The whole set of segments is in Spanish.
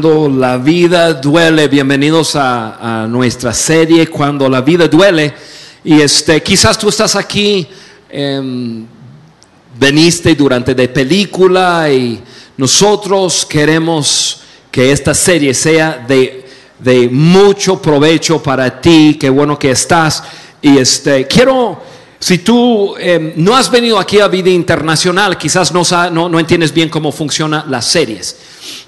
Cuando la vida duele, bienvenidos a, nuestra serie Cuando la vida duele. Y este, quizás tú estás aquí, em, veniste durante de película y nosotros queremos que esta serie sea de, de mucho provecho para ti. Qué bueno que estás. Y este, quiero si tú em, no has venido aquí a Vida Internacional, quizás no, no, entiendes bien cómo funcionan las series.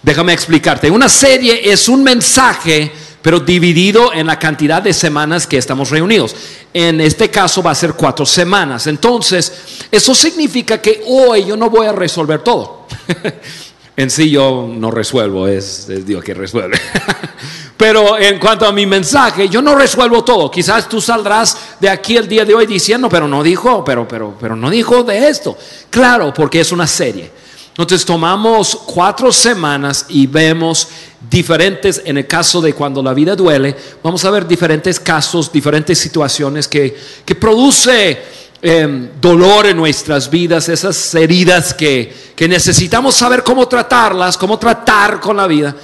Déjame explicarte. Una serie es un mensaje, pero dividido en la cantidad de semanas que estamos reunidos. En este caso va a ser cuatro semanas. Entonces, eso significa que hoy yo no voy a resolver todo. en sí yo no resuelvo, es, es Dios que resuelve. Pero en cuanto a mi mensaje, yo no resuelvo todo. Quizás tú saldrás de aquí el día de hoy diciendo, pero no dijo, pero, pero, pero no dijo de esto. Claro, porque es una serie. Entonces tomamos cuatro semanas y vemos diferentes, en el caso de cuando la vida duele, vamos a ver diferentes casos, diferentes situaciones que, que produce em, dolor en nuestras vidas, esas heridas que, que necesitamos saber cómo tratarlas, cómo tratar con la vida.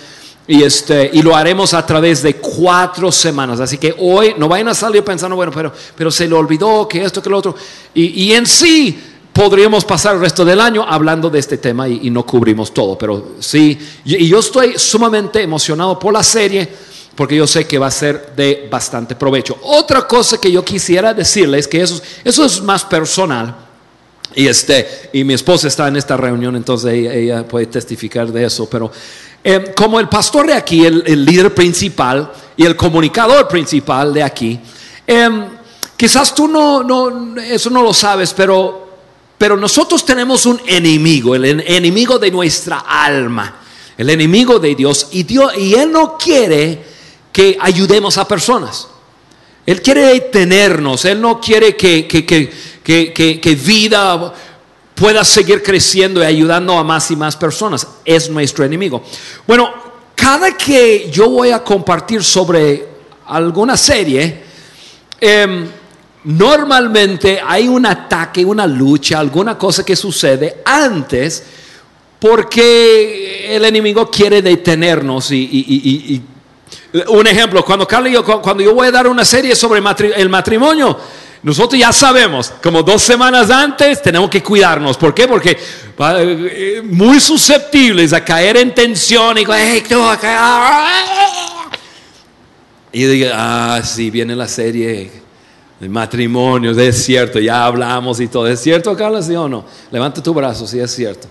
Y, este, y lo haremos a través de cuatro semanas. Así que hoy no vayan a salir pensando, bueno, pero, pero se le olvidó que esto, que lo otro. Y, y en sí podríamos pasar el resto del año hablando de este tema y, no cubrimos todo. Pero sí, y, yo estoy sumamente emocionado por la serie porque yo sé que va a ser de bastante provecho. Otra cosa que yo quisiera decirles, que eso, eso es más personal. Y, este, y mi esposa está en esta reunión, entonces ella, ella puede testificar de eso. Pero eh, como el pastor de aquí, el, líder principal y el comunicador principal de aquí, em, quizás tú no, no, eso no lo sabes, pero, pero nosotros tenemos un enemigo, el enemigo de nuestra alma, el enemigo de Dios, y, Dios, y Él no quiere que ayudemos a personas. Él quiere detenernos, Él no quiere que, que, que, que vida pueda seguir creciendo y ayudando a más y más personas. Es nuestro enemigo. Bueno, cada que yo voy a compartir sobre alguna serie, em, normalmente hay un ataque, una lucha, alguna cosa que sucede antes porque el enemigo quiere detenernos y, un ejemplo, cuando yo, cuando yo voy a dar una serie sobre el matrimonio, nosotros ya sabemos, como dos semanas antes, tenemos que cuidarnos. ¿Por qué? Porque eh, muy susceptibles a caer en tensión y, y digo, ah, sí, viene la serie de matrimonios, es cierto, ya hablamos y todo. ¿Es cierto, Carlos, sí o no? Levanta tu brazo, sí es cierto.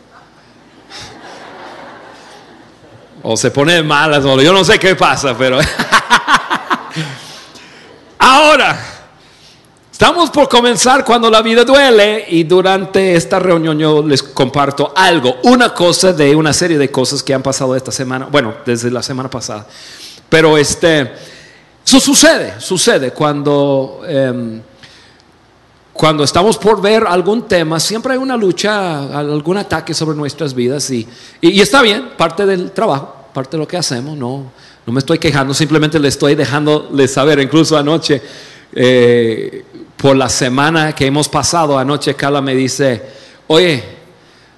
O se pone malas, yo no sé qué pasa, pero... Ahora, Estamos por comenzar cuando la vida duele y durante esta reunión yo les comparto algo, una cosa de una serie de cosas que han pasado esta semana, bueno, desde la semana pasada. Pero este, eso sucede, sucede cuando, em, cuando estamos por ver algún tema, siempre hay una lucha, algún ataque sobre nuestras vidas y, y, está bien, parte del trabajo, parte de lo que hacemos, no, no me estoy quejando, simplemente le estoy dejando saber, incluso anoche. Eh, por la semana que hemos pasado, anoche Carla me dice, oye,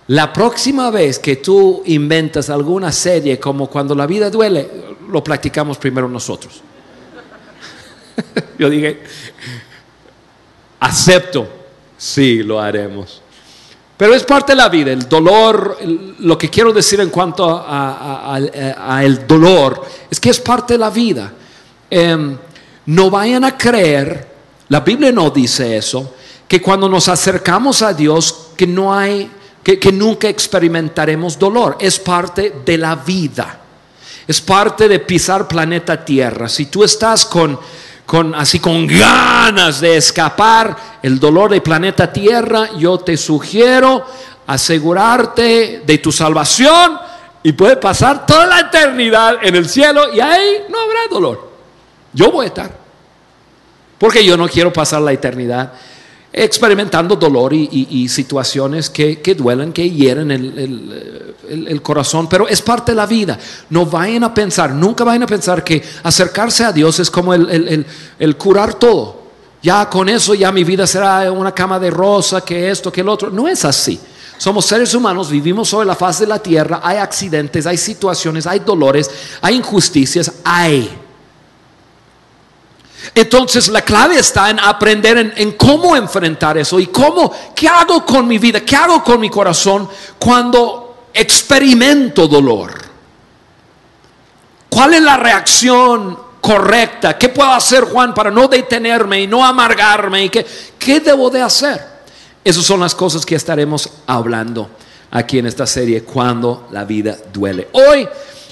la próxima vez que tú inventas alguna serie como cuando la vida duele, lo practicamos primero nosotros. Yo dije, acepto, sí, lo haremos. Pero es parte de la vida, el dolor, lo que quiero decir en cuanto a, el dolor, es que es parte de la vida. Em, no vayan a creer la Biblia no dice eso, que cuando nos acercamos a Dios, que no hay, que, nunca experimentaremos dolor. Es parte de la vida. Es parte de pisar planeta Tierra. Si tú estás con, con así con ganas de escapar el dolor del planeta Tierra, yo te sugiero asegurarte de tu salvación y puedes pasar toda la eternidad en el cielo y ahí no habrá dolor. Yo voy a estar. Porque yo no quiero pasar la eternidad experimentando dolor y, situaciones que, duelen, que hieren el, corazón, pero es parte de la vida. No vayan a pensar, nunca vayan a pensar que acercarse a Dios es como el, curar todo. Ya con eso ya mi vida será una cama de rosa, que esto, que el otro. No es así. Somos seres humanos, vivimos sobre la faz de la tierra, hay accidentes, hay situaciones, hay dolores, hay injusticias, hay. Entonces la clave está en aprender en, cómo enfrentar eso y cómo, qué hago con mi vida, qué hago con mi corazón cuando experimento dolor. ¿Cuál es la reacción correcta? ¿Qué puedo hacer, Juan, para no detenerme y no amargarme? ¿Y qué, qué debo de hacer? Esas son las cosas que estaremos hablando aquí en esta serie, cuando la vida duele. Hoy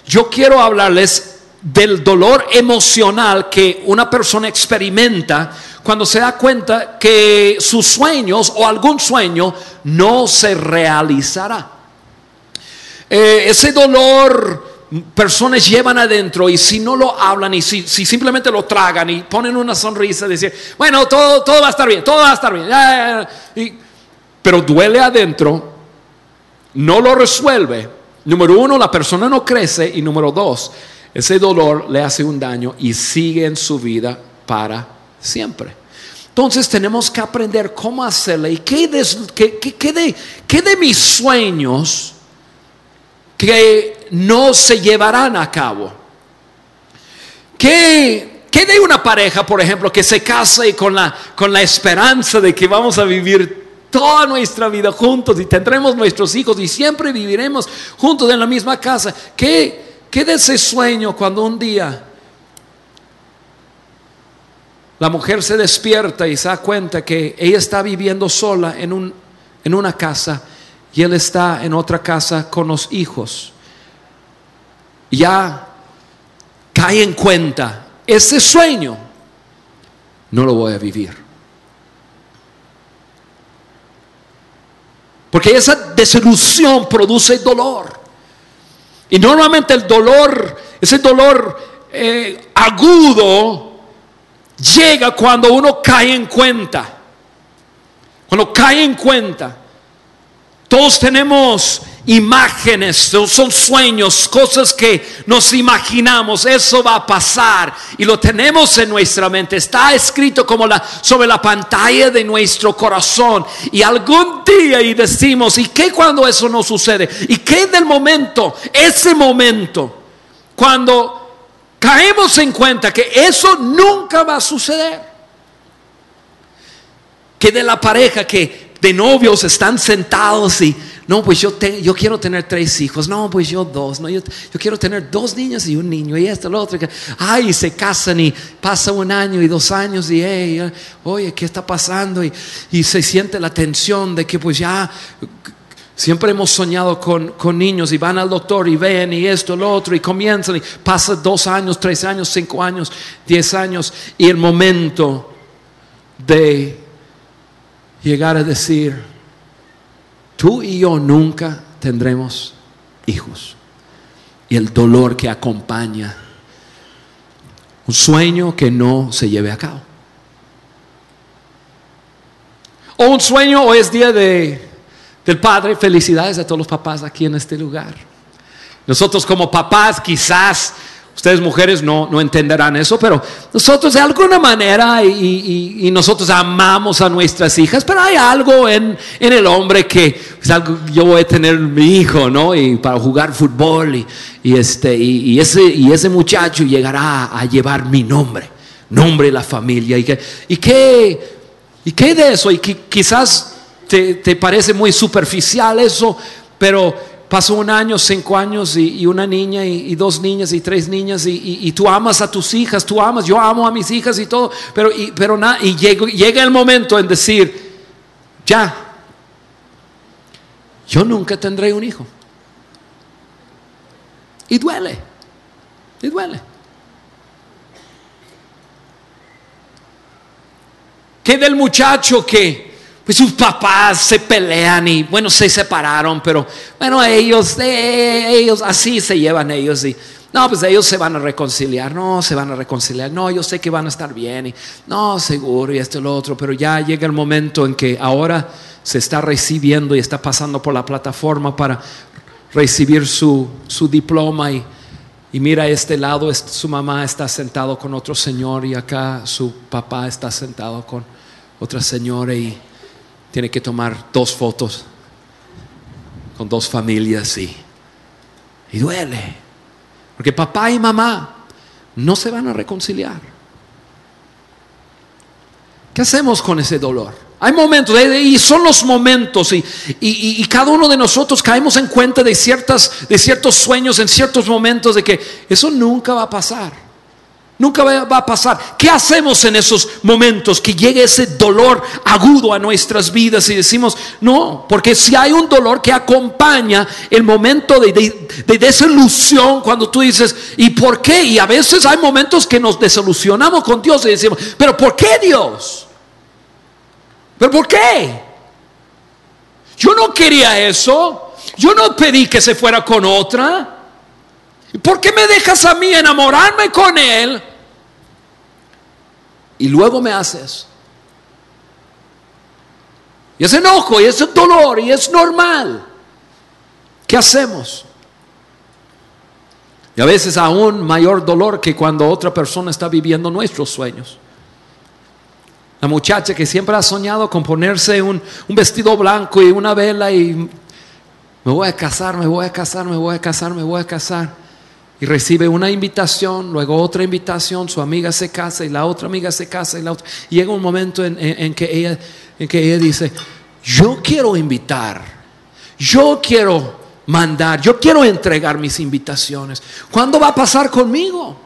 yo quiero hablarles del dolor emocional que una persona experimenta cuando se da cuenta que sus sueños o algún sueño no se realizará. Eh, ese dolor personas llevan adentro y si no lo hablan y si, si, simplemente lo tragan y ponen una sonrisa, decir, bueno, todo, todo va a estar bien, todo va a estar bien. Y, pero duele adentro, no lo resuelve. Número uno, la persona no crece y número dos, ese dolor le hace un daño y sigue en su vida para siempre. Entonces tenemos que aprender cómo hacerle y qué de, qué, de, qué de mis sueños que no se llevarán a cabo. ¿Qué, qué de una pareja, por ejemplo, que se casa y con la, con la esperanza de que vamos a vivir toda nuestra vida juntos y tendremos nuestros hijos y siempre viviremos juntos en la misma casa? ¿Qué, ¿Qué de ese sueño cuando un día la mujer se despierta y se da cuenta que ella está viviendo sola en, un, en una casa y él está en otra casa con los hijos? Ya cae en cuenta, ese sueño no lo voy a vivir. Porque esa desilusión produce dolor. Y normalmente el dolor, ese dolor eh, agudo, llega cuando uno cae en cuenta. Cuando cae en cuenta. Todos tenemos imágenes, son sueños, cosas que nos imaginamos, eso va a pasar y lo tenemos en nuestra mente, está escrito como la sobre la pantalla de nuestro corazón. Y algún día y decimos, ¿y qué cuando eso no sucede? ¿Y qué del momento, ese momento. Cuando caemos en cuenta que eso nunca va a suceder? Que de la pareja que de novios están sentados y no, pues yo, yo quiero tener tres hijos. No, pues yo dos. No, yo, quiero tener dos niños y un niño. Y esto, lo otro. Ay, se casan y pasa un año y dos años y, hey, oye, ¿qué está pasando? Y, y se siente la tensión de que pues ya Siempre hemos soñado con, con, niños y van al doctor y ven y esto, lo otro y comienzan y pasa dos años, tres años, cinco años, diez años y el momento de llegar a decir, Tú y yo nunca tendremos hijos. Y el dolor que acompaña un sueño que no se lleve a cabo. O un sueño o es día de, del Padre. Felicidades a todos los papás aquí en este lugar. Nosotros como papás quizás Ustedes mujeres no, no entenderán eso, pero nosotros de alguna manera y, nosotros amamos a nuestras hijas, pero hay algo en, en el hombre que algo, yo voy a tener mi hijo, ¿no? Y para jugar fútbol y, y este, y, ese, y ese muchacho llegará a llevar mi nombre, nombre de la familia. ¿Y qué, y qué, y qué de eso? Y quizás te, te parece muy superficial eso, pero pasó un año, cinco años y, una niña y, dos niñas y tres niñas y, tú amas a tus hijas, tú amas, yo amo a mis hijas y todo, pero, pero y llega, el momento en decir, ya, yo nunca tendré un hijo. Y duele, y duele. ¿Qué del muchacho que pues sus papás se pelean y bueno, se separaron, pero bueno, ellos, eh, ellos así se llevan ellos y no, pues ellos se van a reconciliar, no, se van a reconciliar, no, yo sé que van a estar bien y no, seguro y esto y lo otro, pero ya llega el momento en que ahora se está recibiendo y está pasando por la plataforma para recibir su, su diploma y, y mira a este lado, su mamá está sentado con otro señor y acá su papá está sentado con otra señora y tiene que tomar dos fotos con dos familias y, y duele. Porque papá y mamá no se van a reconciliar. ¿Qué hacemos con ese dolor? Hay momentos, y son los momentos, y, cada uno de nosotros caemos en cuenta de, ciertas, de ciertos sueños en ciertos momentos de que eso nunca va a pasar. Nunca va a pasar. ¿Qué hacemos en esos momentos que llegue ese dolor agudo a nuestras vidas y decimos, no, porque si hay un dolor que acompaña el momento de, de, desilusión, cuando tú dices, ¿y por qué? Y a veces hay momentos que nos desilusionamos con Dios y decimos, ¿pero por qué Dios? ¿Pero por qué? Yo no quería eso. Yo no pedí que se fuera con otra. ¿Por qué me dejas a mí enamorarme con él? Y luego me haces. Y es enojo, y es dolor, y es normal. ¿Qué hacemos? Y a veces aún mayor dolor que cuando otra persona está viviendo nuestros sueños. La muchacha que siempre ha soñado con ponerse un, vestido blanco y una vela y me voy a casar, me voy a casar, me voy a casar, me voy a casar. Y recibe una invitación, luego otra invitación, su amiga se casa y la otra amiga se casa y la otra. Y llega un momento en, que ella, en que ella dice, yo quiero invitar, yo quiero mandar, yo quiero entregar mis invitaciones. ¿Cuándo va a pasar conmigo?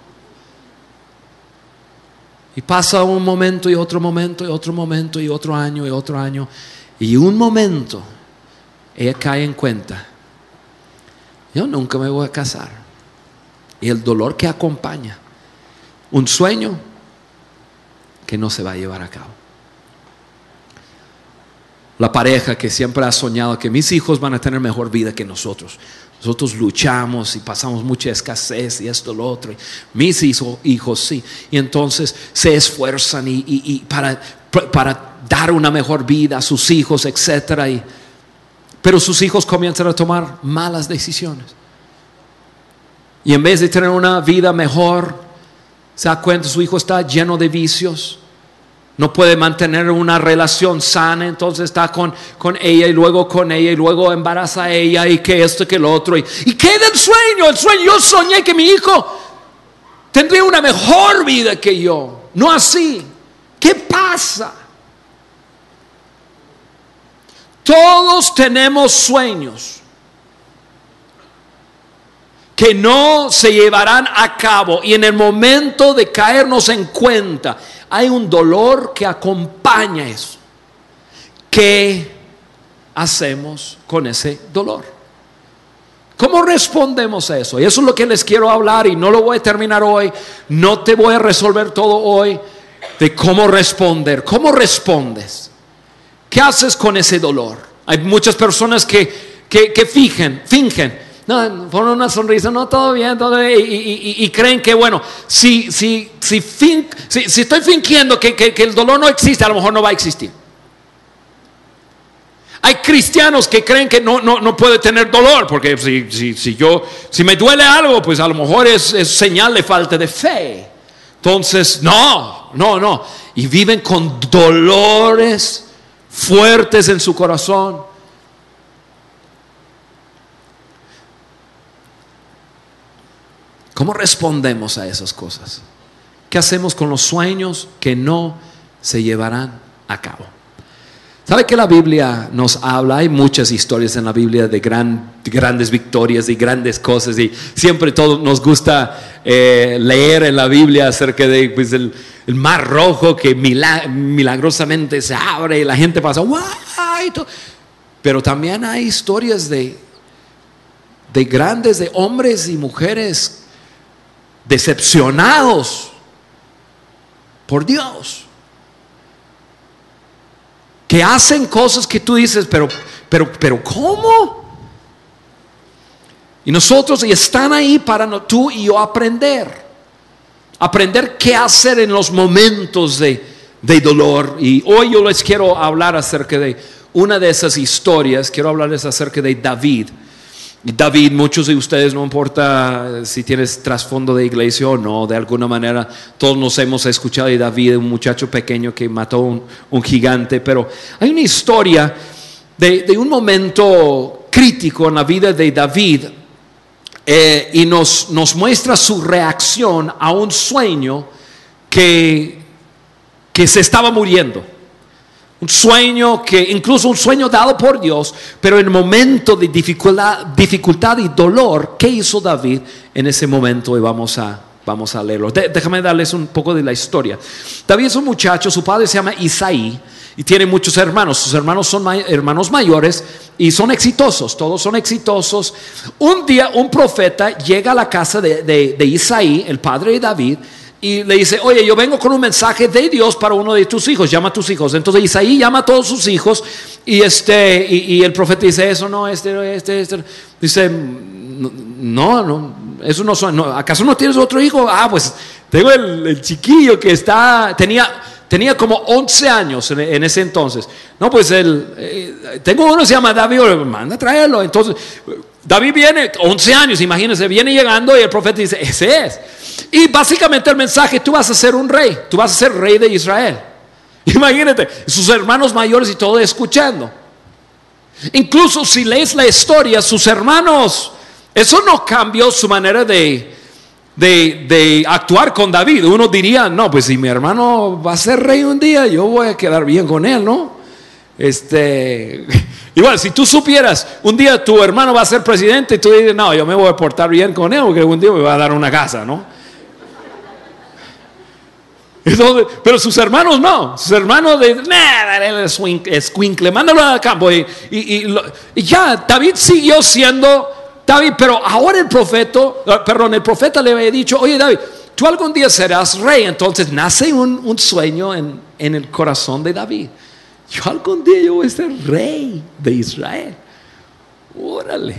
Y pasa un momento y otro momento y otro momento y otro año y otro año. Y un momento ella cae en cuenta. Yo nunca me voy a casar. Y el dolor que acompaña. Un sueño que no se va a llevar a cabo. La pareja que siempre ha soñado que mis hijos van a tener mejor vida que nosotros. Nosotros luchamos y pasamos mucha escasez y esto, lo otro. Mis hijos, sí. Y entonces se esfuerzan y, para, para, dar una mejor vida a sus hijos, etc. pero sus hijos comienzan a tomar malas decisiones. Y en vez de tener una vida mejor, se da cuenta su hijo está lleno de vicios no puede mantener una relación sana, entonces está con, con ella y luego con ella y luego embaraza a ella y que esto que lo otro. Y, y queda el sueño, el sueño. Yo soñé que mi hijo tendría una mejor vida que yo. No así. ¿Qué pasa? Todos tenemos sueños que no se llevarán a cabo y en el momento de caernos en cuenta hay un dolor que acompaña eso. ¿Qué hacemos con ese dolor? ¿Cómo respondemos a eso? Y eso es lo que les quiero hablar y no lo voy a terminar hoy. No te voy a resolver todo hoy de cómo responder. ¿Cómo respondes? ¿Qué haces con ese dolor? Hay muchas personas que, que, fingen, fingen no, ponen una sonrisa, no, todo bien, todo bien, y, creen que, bueno, si, si, si, si, estoy fingiendo que, que, el dolor no existe, a lo mejor no va a existir. Hay cristianos que creen que no, no, no puede tener dolor, porque si, si, si, yo, si me duele algo, pues a lo mejor es, es señal de falta de fe. Entonces, no, no, no. Y viven con dolores fuertes en su corazón ¿Cómo respondemos a esas cosas? ¿Qué hacemos con los sueños que no se llevarán a cabo? ¿Sabe que la Biblia nos habla? Hay muchas historias en la Biblia de, grandes victorias y grandes cosas y siempre todo nos gusta eh, leer en la Biblia acerca de pues, el, mar rojo que milagrosamente se abre y la gente pasa, Pero también hay historias de, de grandes, de hombres y mujeres decepcionados por Dios. Que hacen cosas que tú dices, pero, pero, pero, ¿cómo? Y nosotros y están ahí para tú y yo aprender. Aprender qué hacer en los momentos de, de dolor. Y hoy yo les quiero hablar acerca de una de esas historias. Quiero hablarles acerca de David. David, muchos de ustedes, no importa si tienes trasfondo de iglesia o no, de alguna manera todos nos hemos escuchado de David, un muchacho pequeño que mató un, un gigante, pero hay una historia de, de, un momento crítico en la vida de David eh, y nos, nos muestra su reacción a un sueño que, que se estaba muriendo. Un sueño que, incluso un sueño dado por Dios, pero en momento de dificultad, dificultad y dolor, ¿qué hizo David en ese momento? Y vamos a, vamos a leerlo. déjame darles un poco de la historia. David es un muchacho, su padre se llama Isaí y tiene muchos hermanos. Sus hermanos son hermanos mayores y son exitosos, todos son exitosos. Un día un profeta llega a la casa de, de Isaí, el padre de David, y le dice, oye, yo vengo con un mensaje de Dios para uno de tus hijos, llama a tus hijos. Entonces Isaí llama a todos sus hijos y, este, y, el profeta dice, eso no, este, este, este. Dice, no, no, eso no son, ¿acaso no tienes otro hijo? Ah, pues tengo el, chiquillo que está, tenía, tenía como 11 años en, ese entonces. No, pues el, eh, tengo uno que se llama David, manda a traerlo. Entonces, David viene, 11 años, imagínense, viene llegando y el profeta dice, ese es. Y básicamente el mensaje, tú vas a ser un rey, tú vas a ser rey de Israel. Imagínate, sus hermanos mayores y todo escuchando. Incluso si lees la historia, sus hermanos, eso no cambió su manera de, de, actuar con David. Uno diría, no, pues si mi hermano va a ser rey un día, yo voy a quedar bien con él, ¿no? Este, igual, si tú supieras, un día tu hermano va a ser presidente y tú dices, no, yo me voy a portar bien con él porque un día me va a dar una casa, ¿no? pero sus hermanos no, sus hermanos de, nada, escuincle, mándalo al campo. Y, y, ya, David siguió siendo David, pero ahora el profeta, ah, perdón, el profeta le había dicho, oye David, tú algún día serás rey. Entonces nace un, sueño en, en, el corazón de David. Yo algún día yo voy a ser rey de Israel. Órale.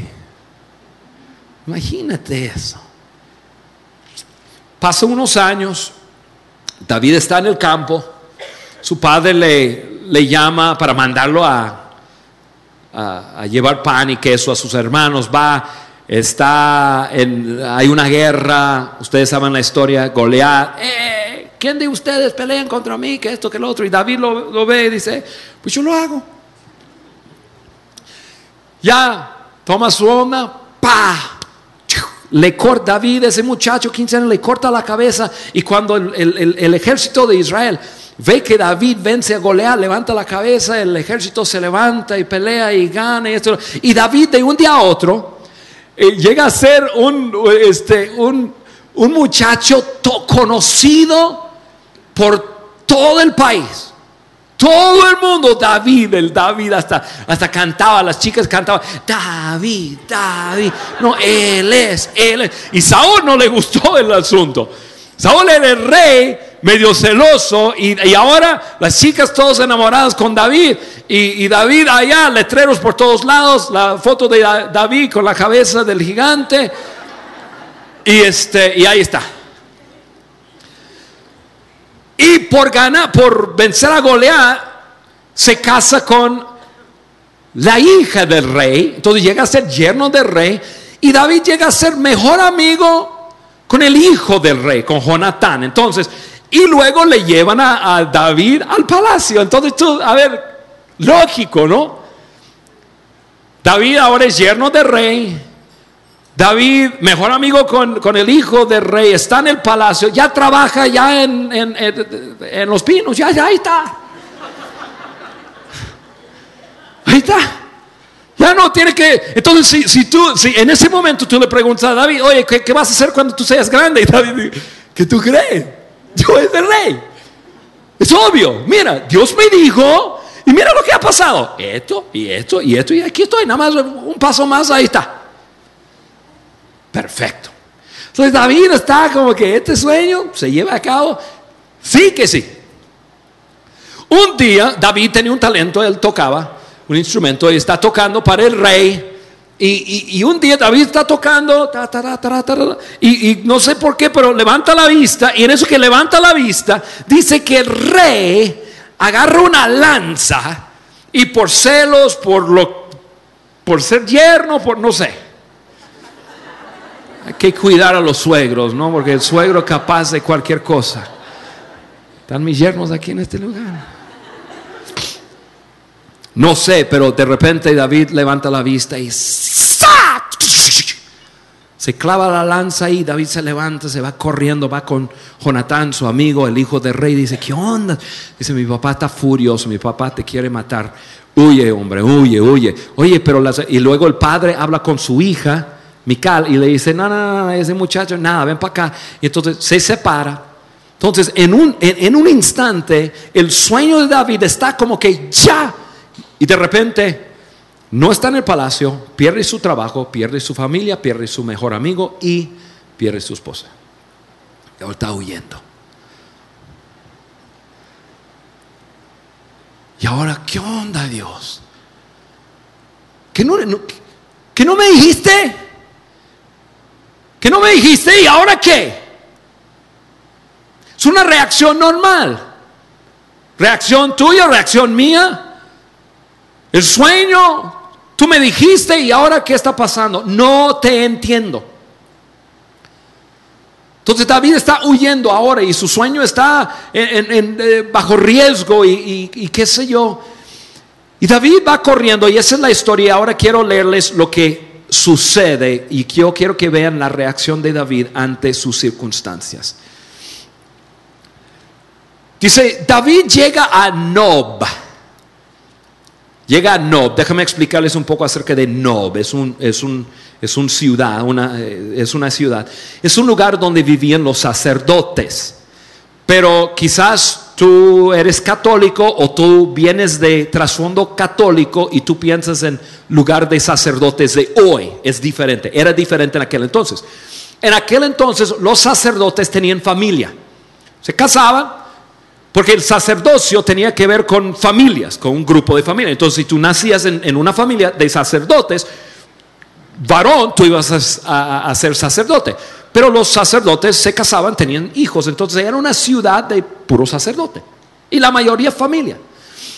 Imagínate eso. Pasan unos años David está en el campo, su padre le, le llama para mandarlo a, a, llevar pan y queso a sus hermanos, va, está, en, hay una guerra, ustedes saben la historia, Goliat, eh, ¿quién de ustedes pelean contra mí? Que esto, que lo otro, y David lo, ve y dice, pues yo lo hago. Ya, toma su onda, pa, le corta David, ese muchacho, 15 años, le corta la cabeza. Y cuando el, ejército de Israel ve que David vence a Goliat, levanta la cabeza, el ejército se levanta y pelea y gana. Y, esto. y David de un día a otro eh, llega a ser un, este, un, un muchacho conocido por todo el país. Todo el mundo, David, el David, hasta, hasta cantaba, las chicas cantaban, David, David, no, él es, él es. Y Saúl no le gustó el asunto. Saúl era el rey, medio celoso, y, ahora las chicas todas enamoradas con David, y, y, David allá, letreros por todos lados, la foto de David con la cabeza del gigante, y, este, y ahí está. Y por ganar, por vencer a Goliat, se casa con la hija del rey. Entonces llega a ser yerno del rey. Y David llega a ser mejor amigo con el hijo del rey, con Jonatán. Entonces, y luego le llevan a, a David al palacio. Entonces tú, a ver, lógico, ¿no? David ahora es yerno del rey. David, mejor amigo con, el hijo del rey, está en el palacio, ya trabaja ya en, los pinos, ya, ya ahí está. Ahí está. Ya no tiene que. Entonces, si, si tú, si en ese momento tú le preguntas a David, oye, ¿qué, vas a hacer cuando tú seas grande? Y David, ¿qué tú crees? Yo es el rey. Es obvio. Mira, Dios me dijo, y mira lo que ha pasado. Esto, y esto, y esto, y aquí estoy, nada más un paso más, ahí está. Perfecto. Entonces David está como que este sueño se lleva a cabo. Sí que sí. Un día David tenía un talento, él tocaba un instrumento y está tocando para el rey. Y, un día David está tocando y, y, no sé por qué, pero levanta la vista y en eso que levanta la vista dice que el rey agarra una lanza y por celos, por, lo, por ser yerno, por no sé, hay que cuidar a los suegros, ¿no? Porque el suegro es capaz de cualquier cosa. Están mis yernos aquí en este lugar. No sé, pero de repente David levanta la vista y se clava la lanza y David se levanta, se va corriendo, va con Jonatán, su amigo, el hijo del rey, dice, ¿qué onda? Dice, mi papá está furioso, mi papá te quiere matar. Huye, hombre, huye, huye. Oye, pero las... y luego el padre habla con su hija, Mical, y le dice, no, no, no, ese muchacho, nada, ven para acá. Y entonces se separa. Entonces, en un, en un instante, el sueño de David está como que ya. Y de repente no está en el palacio, pierde su trabajo, pierde su familia, pierde su mejor amigo y pierde su esposa. Y ahora está huyendo. Y ahora, ¿qué onda Dios? ¿Que no, que no me dijiste? ¿Que no me dijiste? ¿Y ahora qué? Es una reacción normal. Reacción tuya, reacción mía. El sueño, Tú me dijiste y ahora ¿qué está pasando? No te entiendo. Entonces David está huyendo ahora y su sueño está eh, bajo riesgo y, qué sé yo. Y David va corriendo y esa es la historia. Ahora quiero leerles lo que sucede y yo quiero que vean la reacción de David ante sus circunstancias. Dice, David llega a Nob. Llega a Nob, déjame explicarles un poco acerca de Nob, es un, es un, es un ciudad, una, eh, es una ciudad, es un lugar donde vivían los sacerdotes, pero quizás tú eres católico o tú vienes de trasfondo católico y tú piensas en lugar de sacerdotes de hoy, es diferente, era diferente en aquel entonces. En aquel entonces los sacerdotes tenían familia, se casaban, porque el sacerdocio tenía que ver con familias, con un grupo de familias. Entonces, si tú nacías en, una familia de sacerdotes, varón, tú ibas a, ser sacerdote. Pero los sacerdotes se casaban, tenían hijos. Entonces, era una ciudad de puro sacerdote. Y la mayoría familia.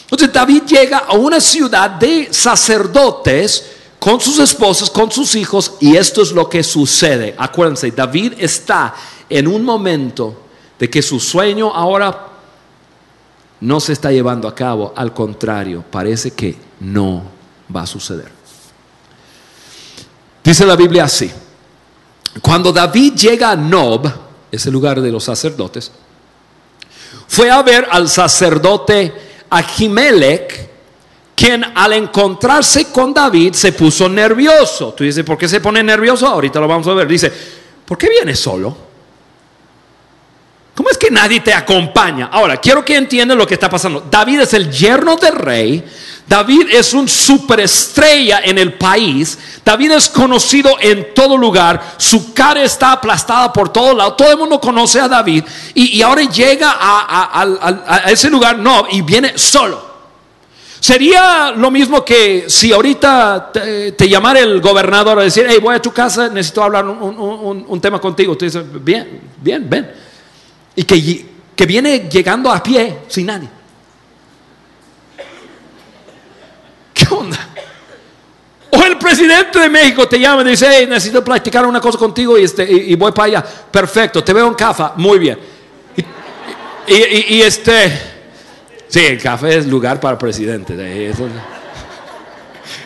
Entonces, David llega a una ciudad de sacerdotes con sus esposas, con sus hijos. Y esto es lo que sucede. Acuérdense, David está en un momento de que su sueño ahora no se está llevando a cabo, al contrario, parece que no va a suceder. Dice la Biblia así, cuando David llega a Nob, ese lugar de los sacerdotes, fue a ver al sacerdote Ahimelech, quien al encontrarse con David se puso nervioso. Tú dices, ¿por qué se pone nervioso? Ahorita lo vamos a ver. Dice, ¿por qué viene solo? ¿Cómo es que nadie te acompaña? Ahora, quiero que entiendan lo que está pasando. David es el yerno del rey. David es un superestrella en el país. David es conocido en todo lugar. Su cara está aplastada por todos lados. Todo el mundo conoce a David. Y, ahora llega a, ese lugar, no, y viene solo. Sería lo mismo que si ahorita te, llamara el gobernador a decir, hey, voy a tu casa, necesito hablar un, un tema contigo. Tú dices, bien, bien, ven y que, que viene llegando a pie sin nadie. ¿Qué onda? O el presidente de México te llama y dice, hey, necesito platicar una cosa contigo y, este, y, voy para allá. Perfecto, te veo en CAFA, muy bien. Y, este, sí, el café es lugar para presidente. Eso,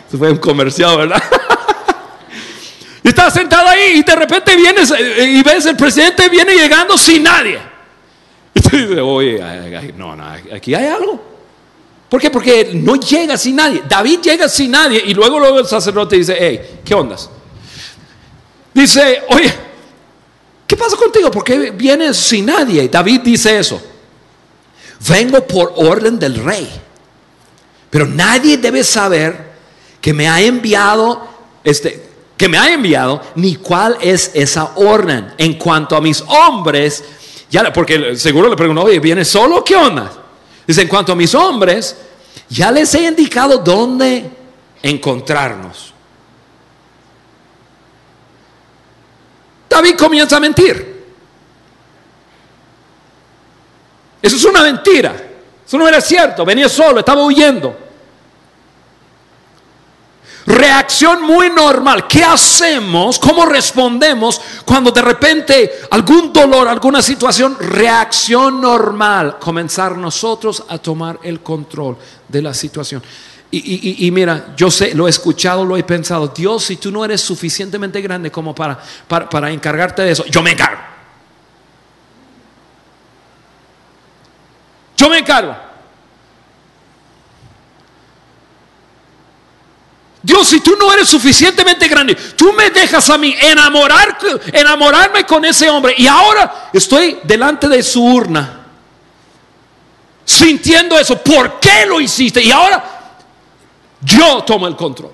eso fue un comercial, ¿verdad? Y estás sentado ahí y de repente vienes eh, y ves el presidente viene llegando sin nadie. Oye, no, no, aquí hay algo. ¿Por qué? Porque no llega sin nadie. David llega sin nadie y luego, luego el sacerdote dice, hey, ¿qué ondas? Dice, oye, ¿qué pasa contigo? ¿Por qué vienes sin nadie? David dice eso. Vengo por orden del rey. Pero nadie debe saber que me ha enviado, este, que me ha enviado, ni cuál es esa orden. En cuanto a mis hombres, ya, porque seguro le preguntó, oye, ¿viene solo? ¿Qué onda? Dice, en cuanto a mis hombres, ya les he indicado dónde encontrarnos. David comienza a mentir. Eso es una mentira. Eso no era cierto. Venía solo, estaba huyendo. Reacción muy normal. ¿Qué hacemos? ¿Cómo respondemos cuando de repente algún dolor, alguna situación? Reacción normal. Comenzar nosotros a tomar el control de la situación. Y, mira, yo sé, lo he escuchado, lo he pensado. Dios, si tú no eres suficientemente grande como para, para, para encargarte de eso, yo me encargo. Yo me encargo. Dios, si tú no eres suficientemente grande, tú me dejas a mí enamorar, enamorarme con ese hombre y ahora estoy delante de su urna, sintiendo eso. ¿Por qué lo hiciste? Y ahora yo tomo el control.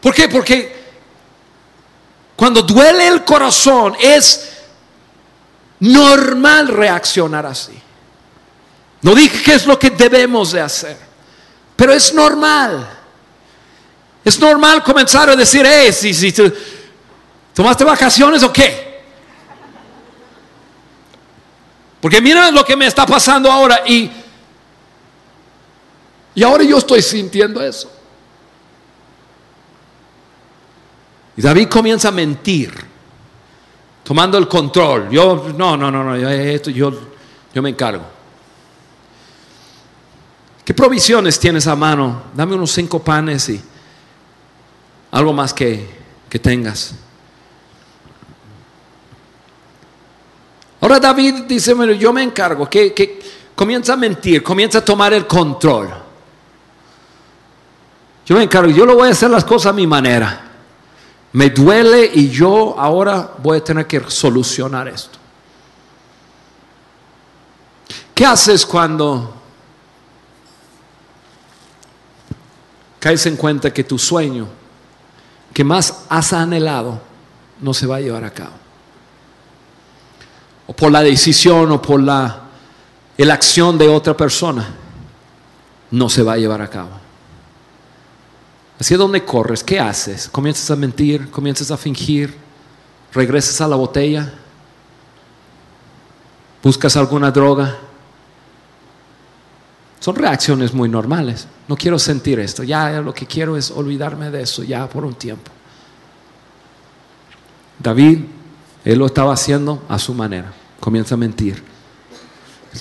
¿Por qué? Porque cuando duele el corazón es normal reaccionar así. No dije que es lo que debemos de hacer, pero es normal. Es normal comenzar a decir, eh, si, tomaste vacaciones o qué. Porque mira lo que me está pasando ahora y, y ahora yo estoy sintiendo eso. Y David comienza a mentir, tomando el control. Yo, no, no, no, no, esto, yo, yo me encargo. ¿Qué provisiones tienes a mano? Dame unos cinco panes y algo más que, que tengas. Ahora David dice, bueno, yo me encargo, que, que comienza a mentir, comienza a tomar el control. Yo me encargo, yo lo voy a hacer las cosas a mi manera. Me duele y yo ahora voy a tener que solucionar esto. ¿Qué haces cuando caes en cuenta que tu sueño que más has anhelado no se va a llevar a cabo? O por la decisión o por la, la acción de otra persona no se va a llevar a cabo. Así es donde corres, ¿qué haces? Comienzas a mentir, comienzas a fingir, regresas a la botella, buscas alguna droga. Son reacciones muy normales. No quiero sentir esto, ya lo que quiero es olvidarme de eso, ya por un tiempo. David, él lo estaba haciendo a su manera, comienza a mentir.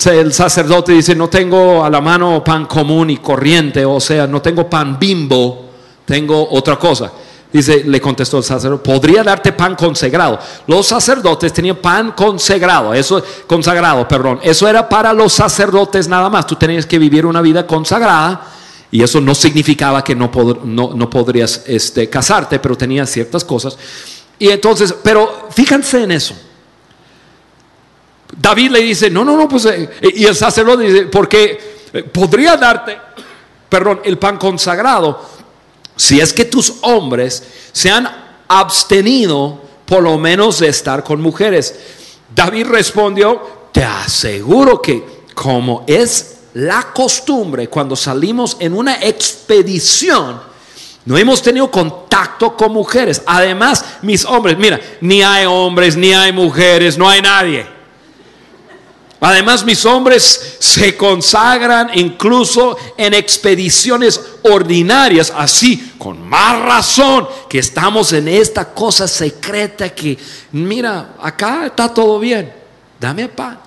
El sacerdote dice, no tengo a la mano pan común y corriente, o sea, no tengo pan bimbo tengo otra cosa. Dice, le contestó el sacerdote, podría darte pan consagrado. Los sacerdotes tenían pan consagrado, eso consagrado, perdón. Eso era para los sacerdotes nada más. Tú tenías que vivir una vida consagrada y eso no significaba que no, no, no podrías este, casarte, pero tenías ciertas cosas. Y entonces, pero fíjense en eso. David le dice, no, no, no, pues, eh, y el sacerdote dice, porque eh, podría darte, perdón, el pan consagrado si es que tus hombres se han abstenido por lo menos de estar con mujeres. David respondió, te aseguro que como es la costumbre cuando salimos en una expedición, no hemos tenido contacto con mujeres. Además, mis hombres, mira, ni hay hombres, ni hay mujeres, no hay nadie. Además, mis hombres se consagran incluso en expediciones ordinarias, así, con más razón que estamos en esta cosa secreta que, mira, acá está todo bien, dame pan.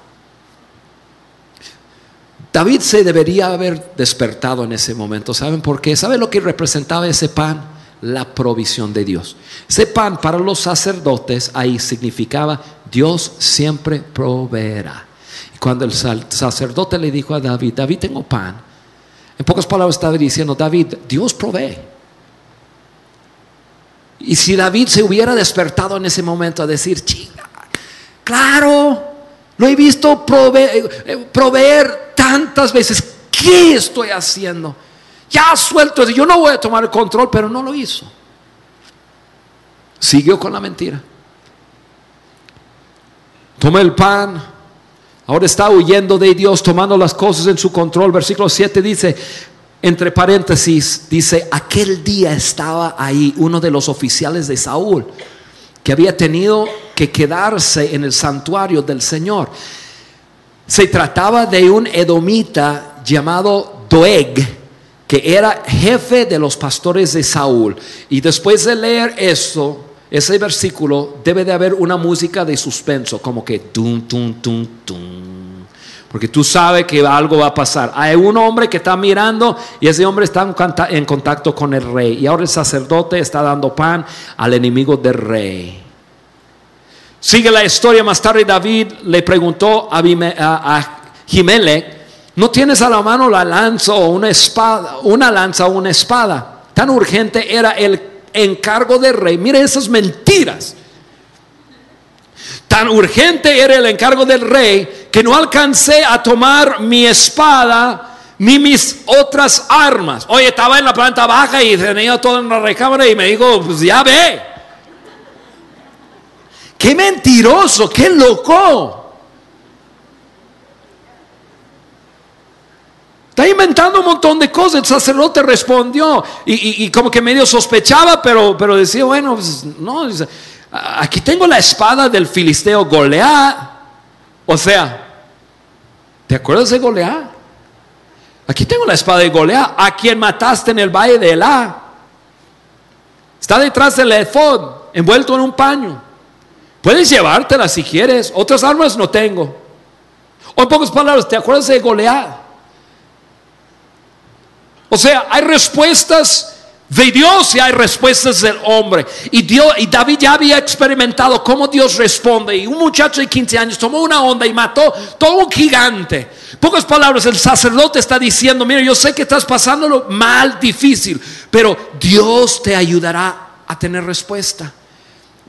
David se debería haber despertado en ese momento, ¿saben por qué? ¿Saben lo que representaba ese pan? La provisión de Dios. Ese pan para los sacerdotes ahí significaba Dios siempre proveerá. Cuando el sacerdote le dijo a David, David, tengo pan. En pocas palabras estaba diciendo, David, Dios provee. Y si David se hubiera despertado en ese momento a decir, chinga, claro, lo he visto proveer, proveer tantas veces, ¿qué estoy haciendo? Ya suelto, yo no voy a tomar el control, pero no lo hizo. Siguió con la mentira. Toma el pan, Ahora está huyendo de Dios, tomando las cosas en su control. Versículo 7 dice, entre paréntesis, dice, aquel día estaba ahí uno de los oficiales de Saúl, que había tenido que quedarse en el santuario del Señor. Se trataba de un edomita llamado Doeg, que era jefe de los pastores de Saúl. Y después de leer esto, ese versículo debe de haber una música de suspenso, como que tum, tum, tum, tum. porque tú sabes que algo va a pasar. Hay un hombre que está mirando y ese hombre está en contacto con el rey. Y ahora el sacerdote está dando pan al enemigo del rey. Sigue la historia, más tarde David le preguntó a, a, ¿no tienes a la mano la lanza o una espada, una lanza o una espada? Tan urgente era el encargo del rey. Mire esas mentiras. Tan urgente era el encargo del rey que no alcancé a tomar mi espada ni mis otras armas. Oye, estaba en la planta baja y tenía todo en la recámara y me dijo, pues ya ve. Qué mentiroso, qué loco. Está inventando un montón de cosas. El sacerdote respondió y, como que medio sospechaba, pero, pero decía, bueno, pues, no, aquí tengo la espada del filisteo Goliat. O sea, ¿te acuerdas de Goliat? Aquí tengo la espada de Goliat, a quien mataste en el valle de Elá. Está detrás del efod, envuelto en un paño. Puedes llevártela si quieres. Otras armas no tengo. O en pocas palabras, ¿te acuerdas de Goliat? O sea, hay respuestas de Dios y hay respuestas del hombre. Y, Dios, y David ya había experimentado cómo Dios responde. Y un muchacho de 15 años tomó una onda y mató todo un gigante. Pocas palabras, el sacerdote está diciendo, mira, yo sé que estás pasándolo mal, difícil, pero Dios te ayudará a tener respuesta.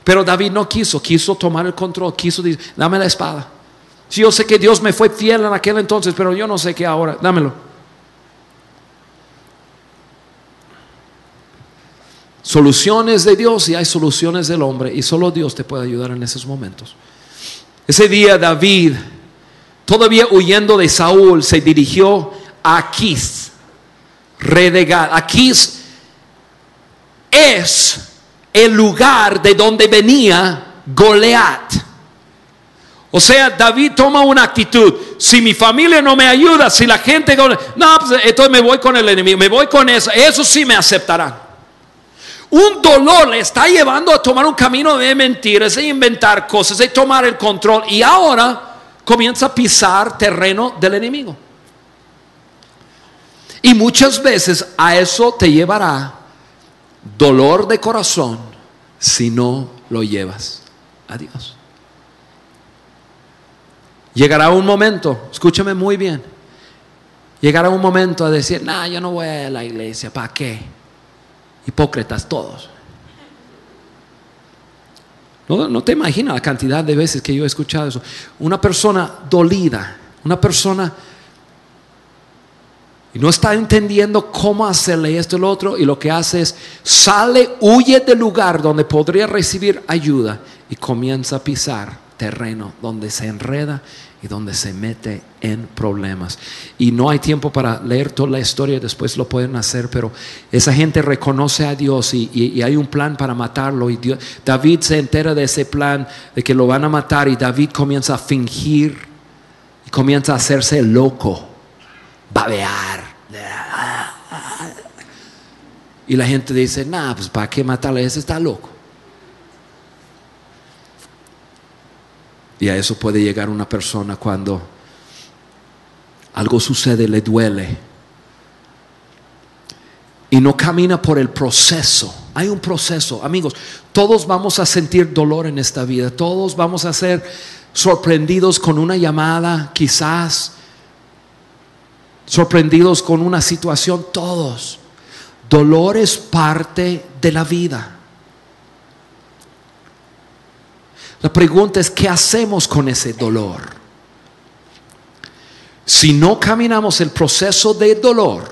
Pero David no quiso, quiso tomar el control, quiso decir, dame la espada. Si yo sé que Dios me fue fiel en aquel entonces, pero yo no sé qué ahora, dámelo. Soluciones de Dios y hay soluciones del hombre y solo Dios te puede ayudar en esos momentos. Ese día David, todavía huyendo de Saúl, se dirigió a Aquís, rey de es el lugar de donde venía Goliat. O sea, David toma una actitud. Si mi familia no me ayuda, si la gente... No, pues entonces me voy con el enemigo, me voy con eso. Eso sí me aceptarán. Un dolor le está llevando a tomar un camino de mentiras, de inventar cosas, de tomar el control. Y ahora comienza a pisar terreno del enemigo. Y muchas veces a eso te llevará dolor de corazón si no lo llevas a Dios. Llegará un momento, escúchame muy bien, llegará un momento a decir, nah, yo no voy a la iglesia, ¿para qué? Hipócritas todos. No, no te imaginas la cantidad de veces que yo he escuchado eso. Una persona dolida, una persona y no está entendiendo cómo hacerle esto y lo otro. Y lo que hace es sale, huye del lugar donde podría recibir ayuda y comienza a pisar terreno donde se enreda y donde se mete en problemas. Y no hay tiempo para leer toda la historia, después lo pueden hacer, pero esa gente reconoce a Dios y, hay un plan para matarlo. Y David se entera de ese plan, de que lo van a matar y David comienza a fingir y comienza a hacerse loco babear. Y la gente dice, nah, pues ¿para qué matarle? Ese está loco. Y a eso puede llegar una persona cuando algo sucede, le duele. Y no camina por el proceso. Hay un proceso, amigos. Todos vamos a sentir dolor en esta vida. Todos vamos a ser sorprendidos con una llamada, quizás sorprendidos con una situación, todos. Dolor es parte de la vida. La pregunta es, ¿qué hacemos con ese dolor? Si no caminamos el proceso de dolor,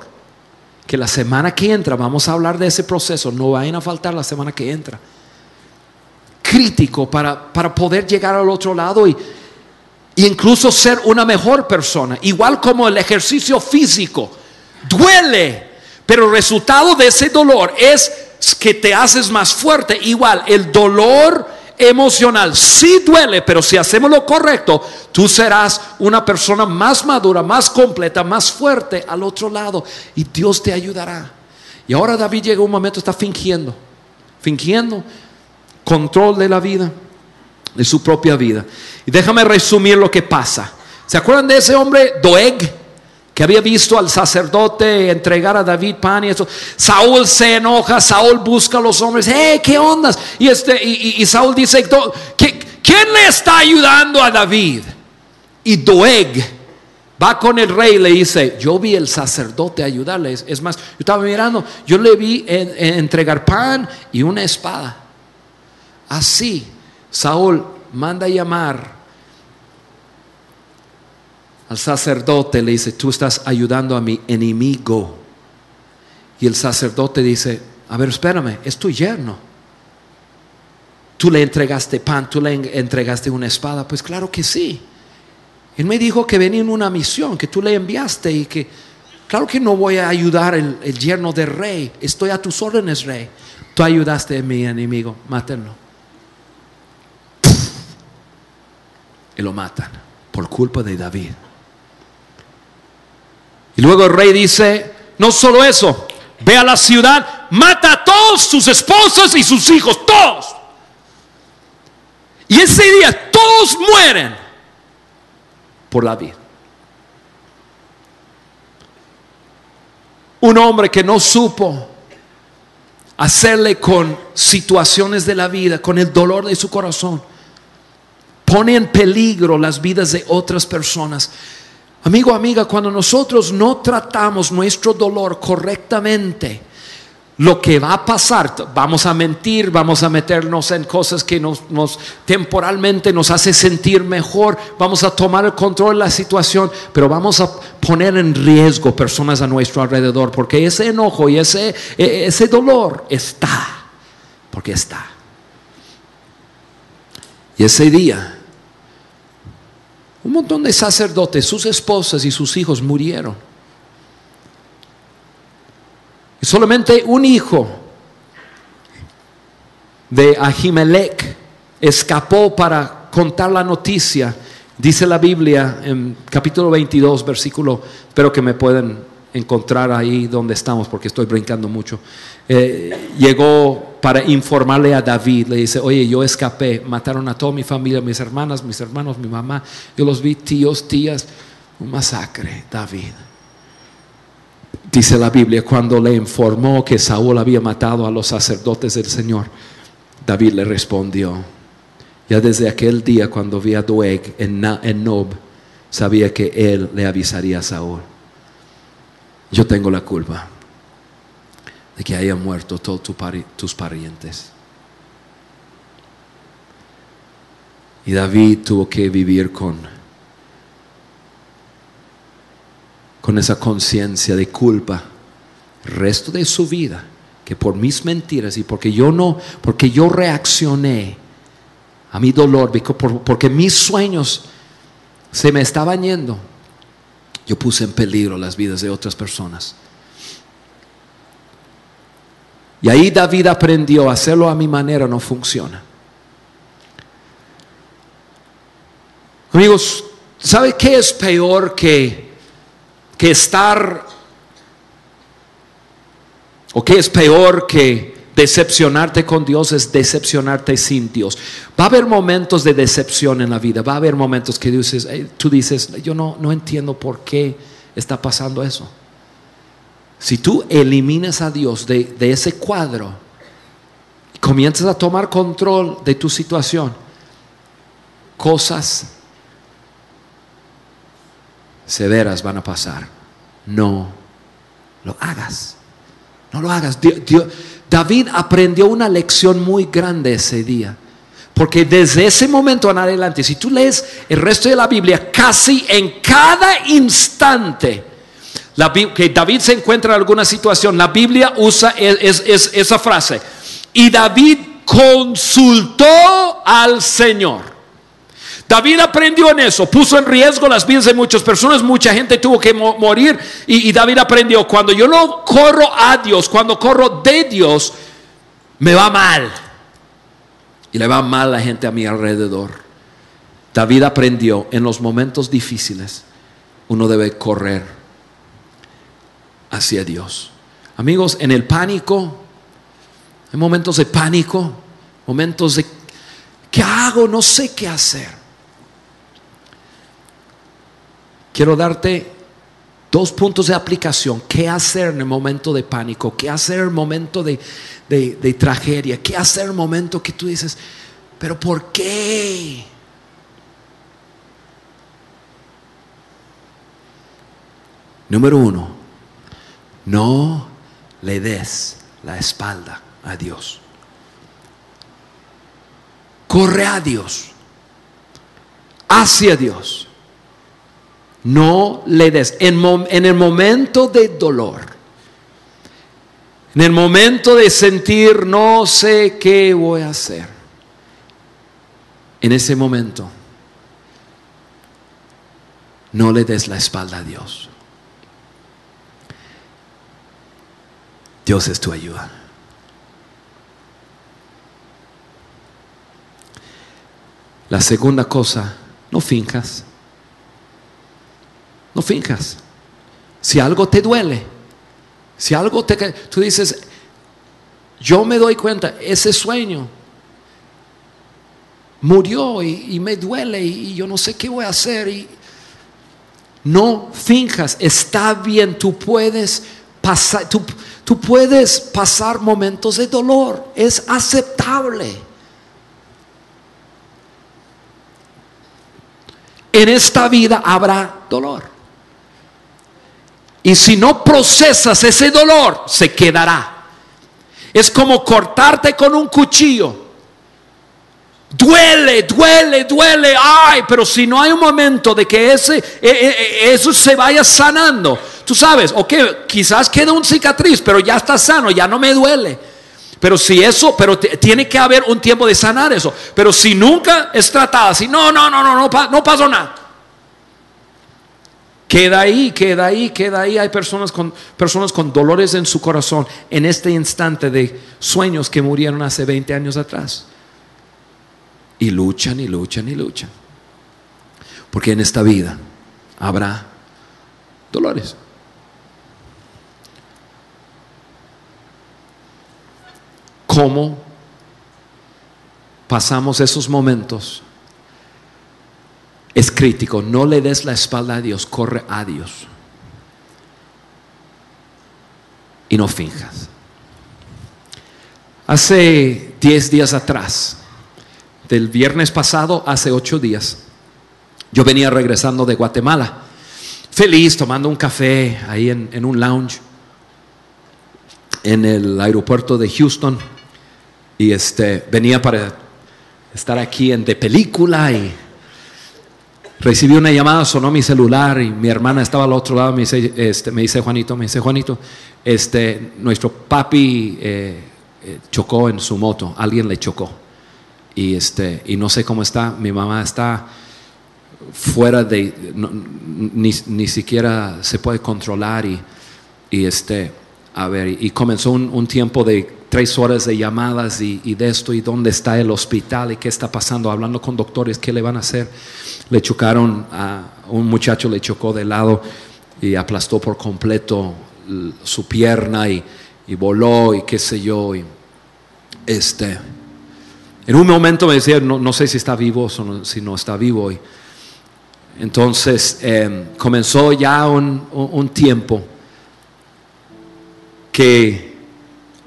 que la semana que entra vamos a hablar de ese proceso, no vayan a faltar la semana que entra, crítico para, para poder llegar al otro lado y, incluso ser una mejor persona. Igual como el ejercicio físico. Duele, pero el resultado de ese dolor es que te haces más fuerte. Igual, el dolor emocional sí duele, pero si hacemos lo correcto, tú serás una persona más madura, más completa, más fuerte al otro lado y Dios te ayudará. Y ahora David llega un momento, está fingiendo, fingiendo control de la vida de su propia vida. Y déjame resumir lo que pasa. ¿Se acuerdan de ese hombre, Doeg? Que había visto al sacerdote entregar a David pan y eso. Saúl se enoja, Saúl busca a los hombres. ¡Eh, qué ondas! Y, este, y, Saúl dice: ¿Quién le está ayudando a David? Y Doeg va con el rey y le dice, yo vi el sacerdote ayudarle. Es más, yo estaba mirando, yo le vi entregar pan y una espada. Así, Saúl manda llamar al sacerdote, le dice, tú estás ayudando a mi enemigo. Y el sacerdote dice, a ver, espérame, es tu yerno. Tú le entregaste pan, tú le entregaste una espada. Pues claro que sí. Él me dijo que venía en una misión, que tú le enviaste y que, claro que no voy a ayudar el, yerno del rey. Estoy a tus órdenes, rey. Tú ayudaste a mi enemigo, mátenlo. Lo matan por culpa de David. Y luego el rey dice, no solo eso, ve a la ciudad, mata a todos sus esposas y sus hijos, todos. Y ese día todos mueren por la vida. Un hombre que no supo hacerle con situaciones de la vida, con el dolor de su corazón, pone en peligro las vidas de otras personas. Amigo, amiga, cuando nosotros no tratamos nuestro dolor correctamente, lo que va a pasar, vamos a mentir, vamos a meternos en cosas que nos, temporalmente nos hace sentir mejor, vamos a tomar el control de la situación, pero vamos a poner en riesgo personas a nuestro alrededor, porque ese enojo y ese, e, ese dolor está, porque está. Y ese día un montón de sacerdotes, sus esposas y sus hijos murieron. Y solamente un hijo de Ahimelech escapó para contar la noticia. Dice la Biblia en capítulo 22, versículo, espero que me puedan encontrar ahí donde estamos porque estoy brincando mucho. Eh, llegó para informarle a David, le dice, oye, yo escapé, mataron a toda mi familia, mis hermanas, mis hermanos, mi mamá, yo los vi tíos, tías, un masacre, David. Dice la Biblia, cuando le informó que Saúl había matado a los sacerdotes del Señor, David le respondió, ya desde aquel día cuando vi a Doeg en, en Nob, sabía que él le avisaría a Saúl. Yo tengo la culpa de que hayan muerto todos tus parientes. Y David tuvo que vivir con, con esa conciencia de culpa el resto de su vida, que por mis mentiras y porque yo no, porque yo reaccioné a mi dolor, porque mis sueños se me estaban yendo, yo puse en peligro las vidas de otras personas. Y ahí David aprendió, hacerlo a mi manera no funciona. Amigos, ¿sabe qué es peor que, que estar, o qué es peor que decepcionarte con Dios es decepcionarte sin Dios. Va a haber momentos de decepción en la vida, va a haber momentos que dices, tú dices, yo no, no entiendo por qué está pasando eso. Si tú eliminas a Dios de, ese cuadro, comienzas a tomar control de tu situación, cosas severas van a pasar. No lo hagas. No lo hagas. David aprendió una lección muy grande ese día. Porque desde ese momento en adelante, si tú lees el resto de la Biblia, casi en cada instante que David se encuentra en alguna situación, la Biblia usa esa frase. Y David consultó al Señor. David aprendió en eso, puso en riesgo las vidas de muchas personas, mucha gente tuvo que morir y, y, David aprendió, cuando yo no corro a Dios, cuando corro de Dios, me va mal. Y le va mal a la gente a mi alrededor. David aprendió en los momentos difíciles, uno debe correr hacia Dios. Amigos, en el pánico, hay momentos de pánico, momentos de, ¿qué hago? No sé qué hacer. quiero darte dos puntos de aplicación. ¿Qué hacer en el momento de pánico? ¿Qué hacer en el momento de, de tragedia? ¿Qué hacer en el momento que tú dices, pero ¿por qué? Número uno, no le des la espalda a Dios. Corre a Dios, hacia Dios. No le des. En, en, el momento de dolor, en el momento de sentir no sé qué voy a hacer, en ese momento, no le des la espalda a Dios. Dios es tu ayuda. La segunda cosa, no finjas. No finjas. Si algo te duele, si algo te... Tú dices, yo me doy cuenta, ese sueño murió y, me duele y, yo no sé qué voy a hacer. Y no finjas, está bien, tú puedes pasar, Tú puedes pasar momentos de dolor, es aceptable. En esta vida habrá dolor. Y si no procesas ese dolor, se quedará. Es como cortarte con un cuchillo. Duele, duele, duele. Ay, pero si no hay un momento de que ese, e, e, e, eso se vaya sanando, Tú sabes, ok, quizás queda un cicatriz, pero ya está sano, ya no me duele. Pero si eso, pero tiene que haber un tiempo de sanar eso. Pero si nunca es tratada así, no, no, no, no, no, no pasó nada. Queda ahí, queda ahí, queda ahí. Hay personas con, personas con dolores en su corazón en este instante de sueños que murieron hace 20 años atrás. Y luchan y luchan y luchan. Porque en esta vida habrá dolores. Cómo pasamos esos momentos es crítico. No le des la espalda a Dios, corre a Dios. Y no finjas. Hace 10 días atrás, del viernes pasado, hace 8 días, yo venía regresando de Guatemala, feliz, tomando un café ahí en, en un lounge en el aeropuerto de Houston y este, venía para estar aquí en de película y recibí una llamada, sonó mi celular y mi hermana estaba al otro lado, me dice, este, me dice Juanito, me dice Juanito, este, nuestro papi eh, eh, chocó en su moto, alguien le chocó. Y este, y no sé cómo está, mi mamá está fuera de, ni, ni, siquiera se puede controlar y, y este, a ver, y comenzó un tiempo de tres horas de llamadas y, de esto y dónde está el hospital y qué está pasando, hablando con doctores, qué le van a hacer. Le chocaron a un muchacho, le chocó de lado y aplastó por completo su pierna y, voló y qué sé yo. Este, en un momento me decía, no, sé si está vivo o si no está vivo. Y entonces em, comenzó ya un tiempo que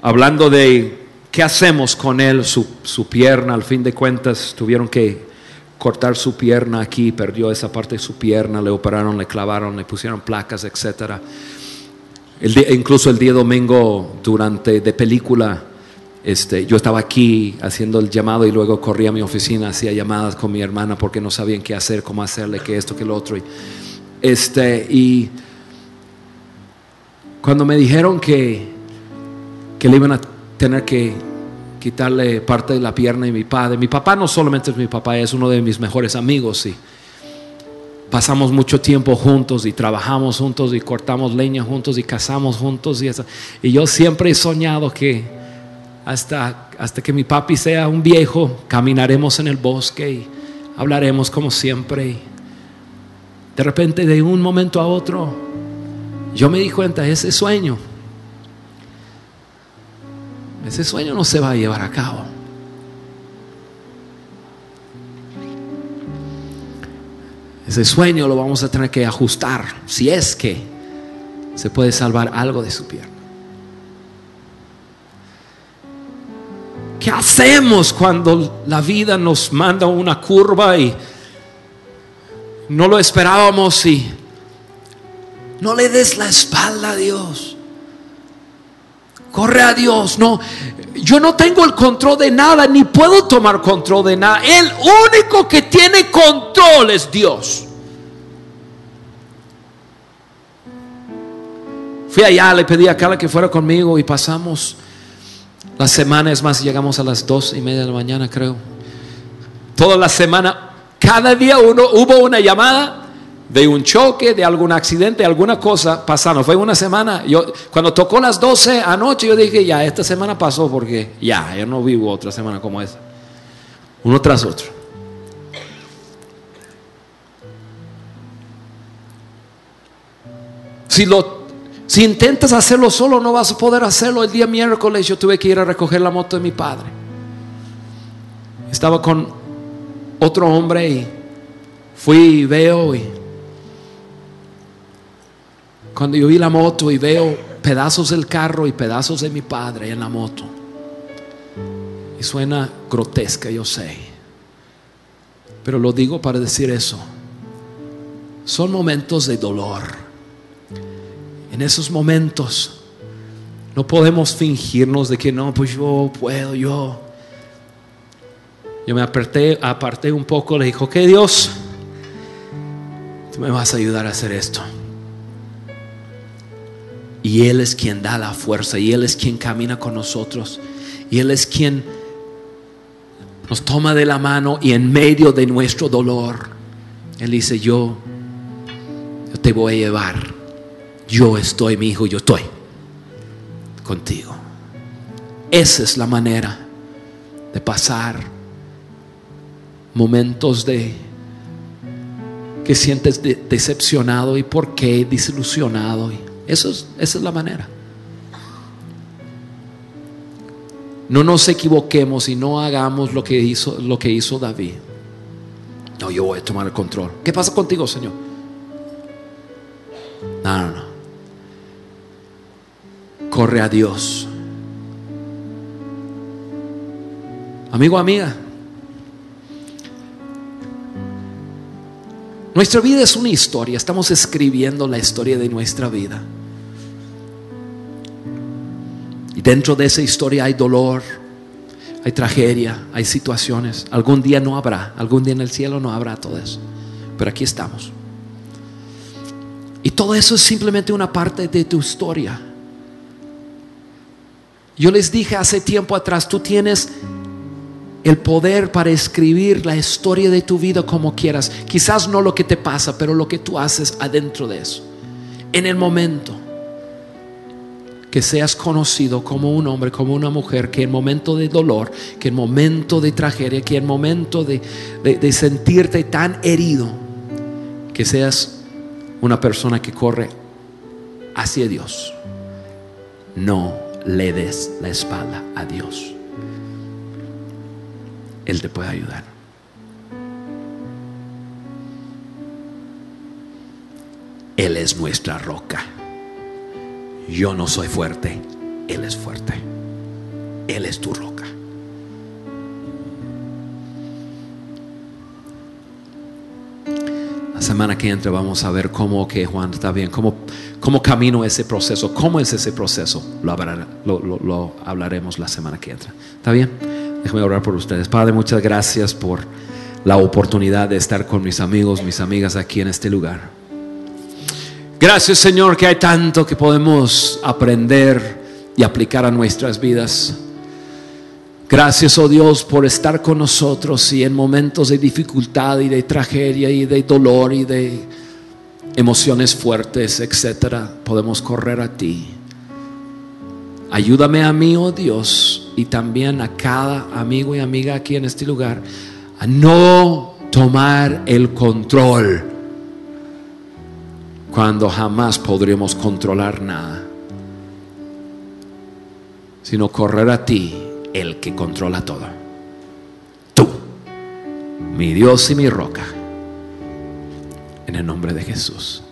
hablando de qué hacemos con él, su, pierna, al fin de cuentas tuvieron que cortar su pierna aquí, perdió esa parte de su pierna, le operaron, le clavaron, le pusieron placas, etc. incluso el día domingo durante de película, este, yo estaba aquí haciendo el llamado y luego corrí a mi oficina, hacía llamadas con mi hermana porque no sabían qué hacer, cómo hacerle, qué esto, qué lo otro. Este, y cuando me dijeron que que le iban a tener que quitarle parte de la pierna y mi padre. Mi papá no solamente es mi papá, es uno de mis mejores amigos y pasamos mucho tiempo juntos y trabajamos juntos y cortamos leña juntos y cazamos juntos y, y yo siempre he soñado que hasta, hasta que mi papi sea un viejo, caminaremos en el bosque y hablaremos como siempre. de repente, de un momento a otro, yo me di cuenta, ese sueño ese sueño no se va a llevar a cabo. ese sueño lo vamos a tener que ajustar si es que se puede salvar algo de su pierna. ¿Qué hacemos cuando la vida nos manda una curva y no lo esperábamos y no le des la espalda a Dios? Corre a Dios, no. Yo no tengo el control de nada, ni puedo tomar control de nada. El único que tiene control es Dios. Fui allá, le pedí a Carla que fuera conmigo y pasamos la semana, es más, llegamos a las dos y media de la mañana, creo. Toda la semana, cada día uno, hubo una llamada de un choque, de algún accidente, alguna cosa pasando. Fue una semana. Yo, cuando tocó las 12 anoche, yo dije, ya, esta semana pasó porque ya, yo no vivo otra semana como esa. Uno tras otro. Si lo si intentas hacerlo solo, no vas a poder hacerlo. El día miércoles yo tuve que ir a recoger la moto de mi padre. Estaba con otro hombre y fui y veo y cuando yo vi la moto y veo pedazos del carro y pedazos de mi padre en la moto. Y suena grotesca, yo sé. Pero lo digo para decir eso. Son momentos de dolor en esos momentos no podemos fingirnos de que no, pues yo puedo, yo. Yo me aparté, aparté un poco, le dijo, que Dios, tú me vas a ayudar a hacer esto. Y Él es quien da la fuerza, y Él es quien camina con nosotros, y Él es quien nos toma de la mano y en medio de nuestro dolor, Él dice, yo, te voy a llevar yo estoy, mi hijo, yo estoy contigo. Esa es la manera de pasar momentos de que sientes decepcionado y por qué desilusionado. Eso es, esa es la manera. No nos equivoquemos y no hagamos lo que hizo, lo que hizo David. No, yo voy a tomar el control. ¿Qué pasa contigo, Señor? No, no, no corre a Dios. Amigo, amiga, nuestra vida es una historia, estamos escribiendo la historia de nuestra vida. Y dentro de esa historia hay dolor, hay tragedia, hay situaciones. Algún día no habrá, algún día en el cielo no habrá todo eso. Pero aquí estamos. Y todo eso es simplemente una parte de tu historia. Yo les dije hace tiempo atrás, tú tienes el poder para escribir la historia de tu vida como quieras. Quizás no lo que te pasa, pero lo que tú haces adentro de eso. En el momento que seas conocido como un hombre, como una mujer, que en momento de dolor, que en momento de tragedia, que en momento de, de sentirte tan herido, que seas una persona que corre hacia Dios. No le des la espalda a Dios. Él te puede ayudar. Él es nuestra roca. Yo no soy fuerte, Él es fuerte. Él es tu roca. La semana que entra vamos a ver cómo que Juan está bien, cómo ¿Cómo camino ese proceso? ¿Cómo es ese proceso? Lo, hablaremos la semana que entra. ¿Está bien? Déjame orar por ustedes. Padre, muchas gracias por la oportunidad de estar con mis amigos, mis amigas aquí en este lugar. Gracias Señor que hay tanto que podemos aprender y aplicar a nuestras vidas. Gracias, oh Dios, por estar con nosotros y en momentos de dificultad y de tragedia y de dolor y de emociones fuertes, etcétera, podemos correr a ti. Ayúdame a mí, oh Dios, y también a cada amigo y amiga aquí en este lugar, a no tomar el control cuando jamás podremos controlar nada, sino correr a ti, el que controla todo. Tú, mi Dios y mi roca En el nombre de Jesús.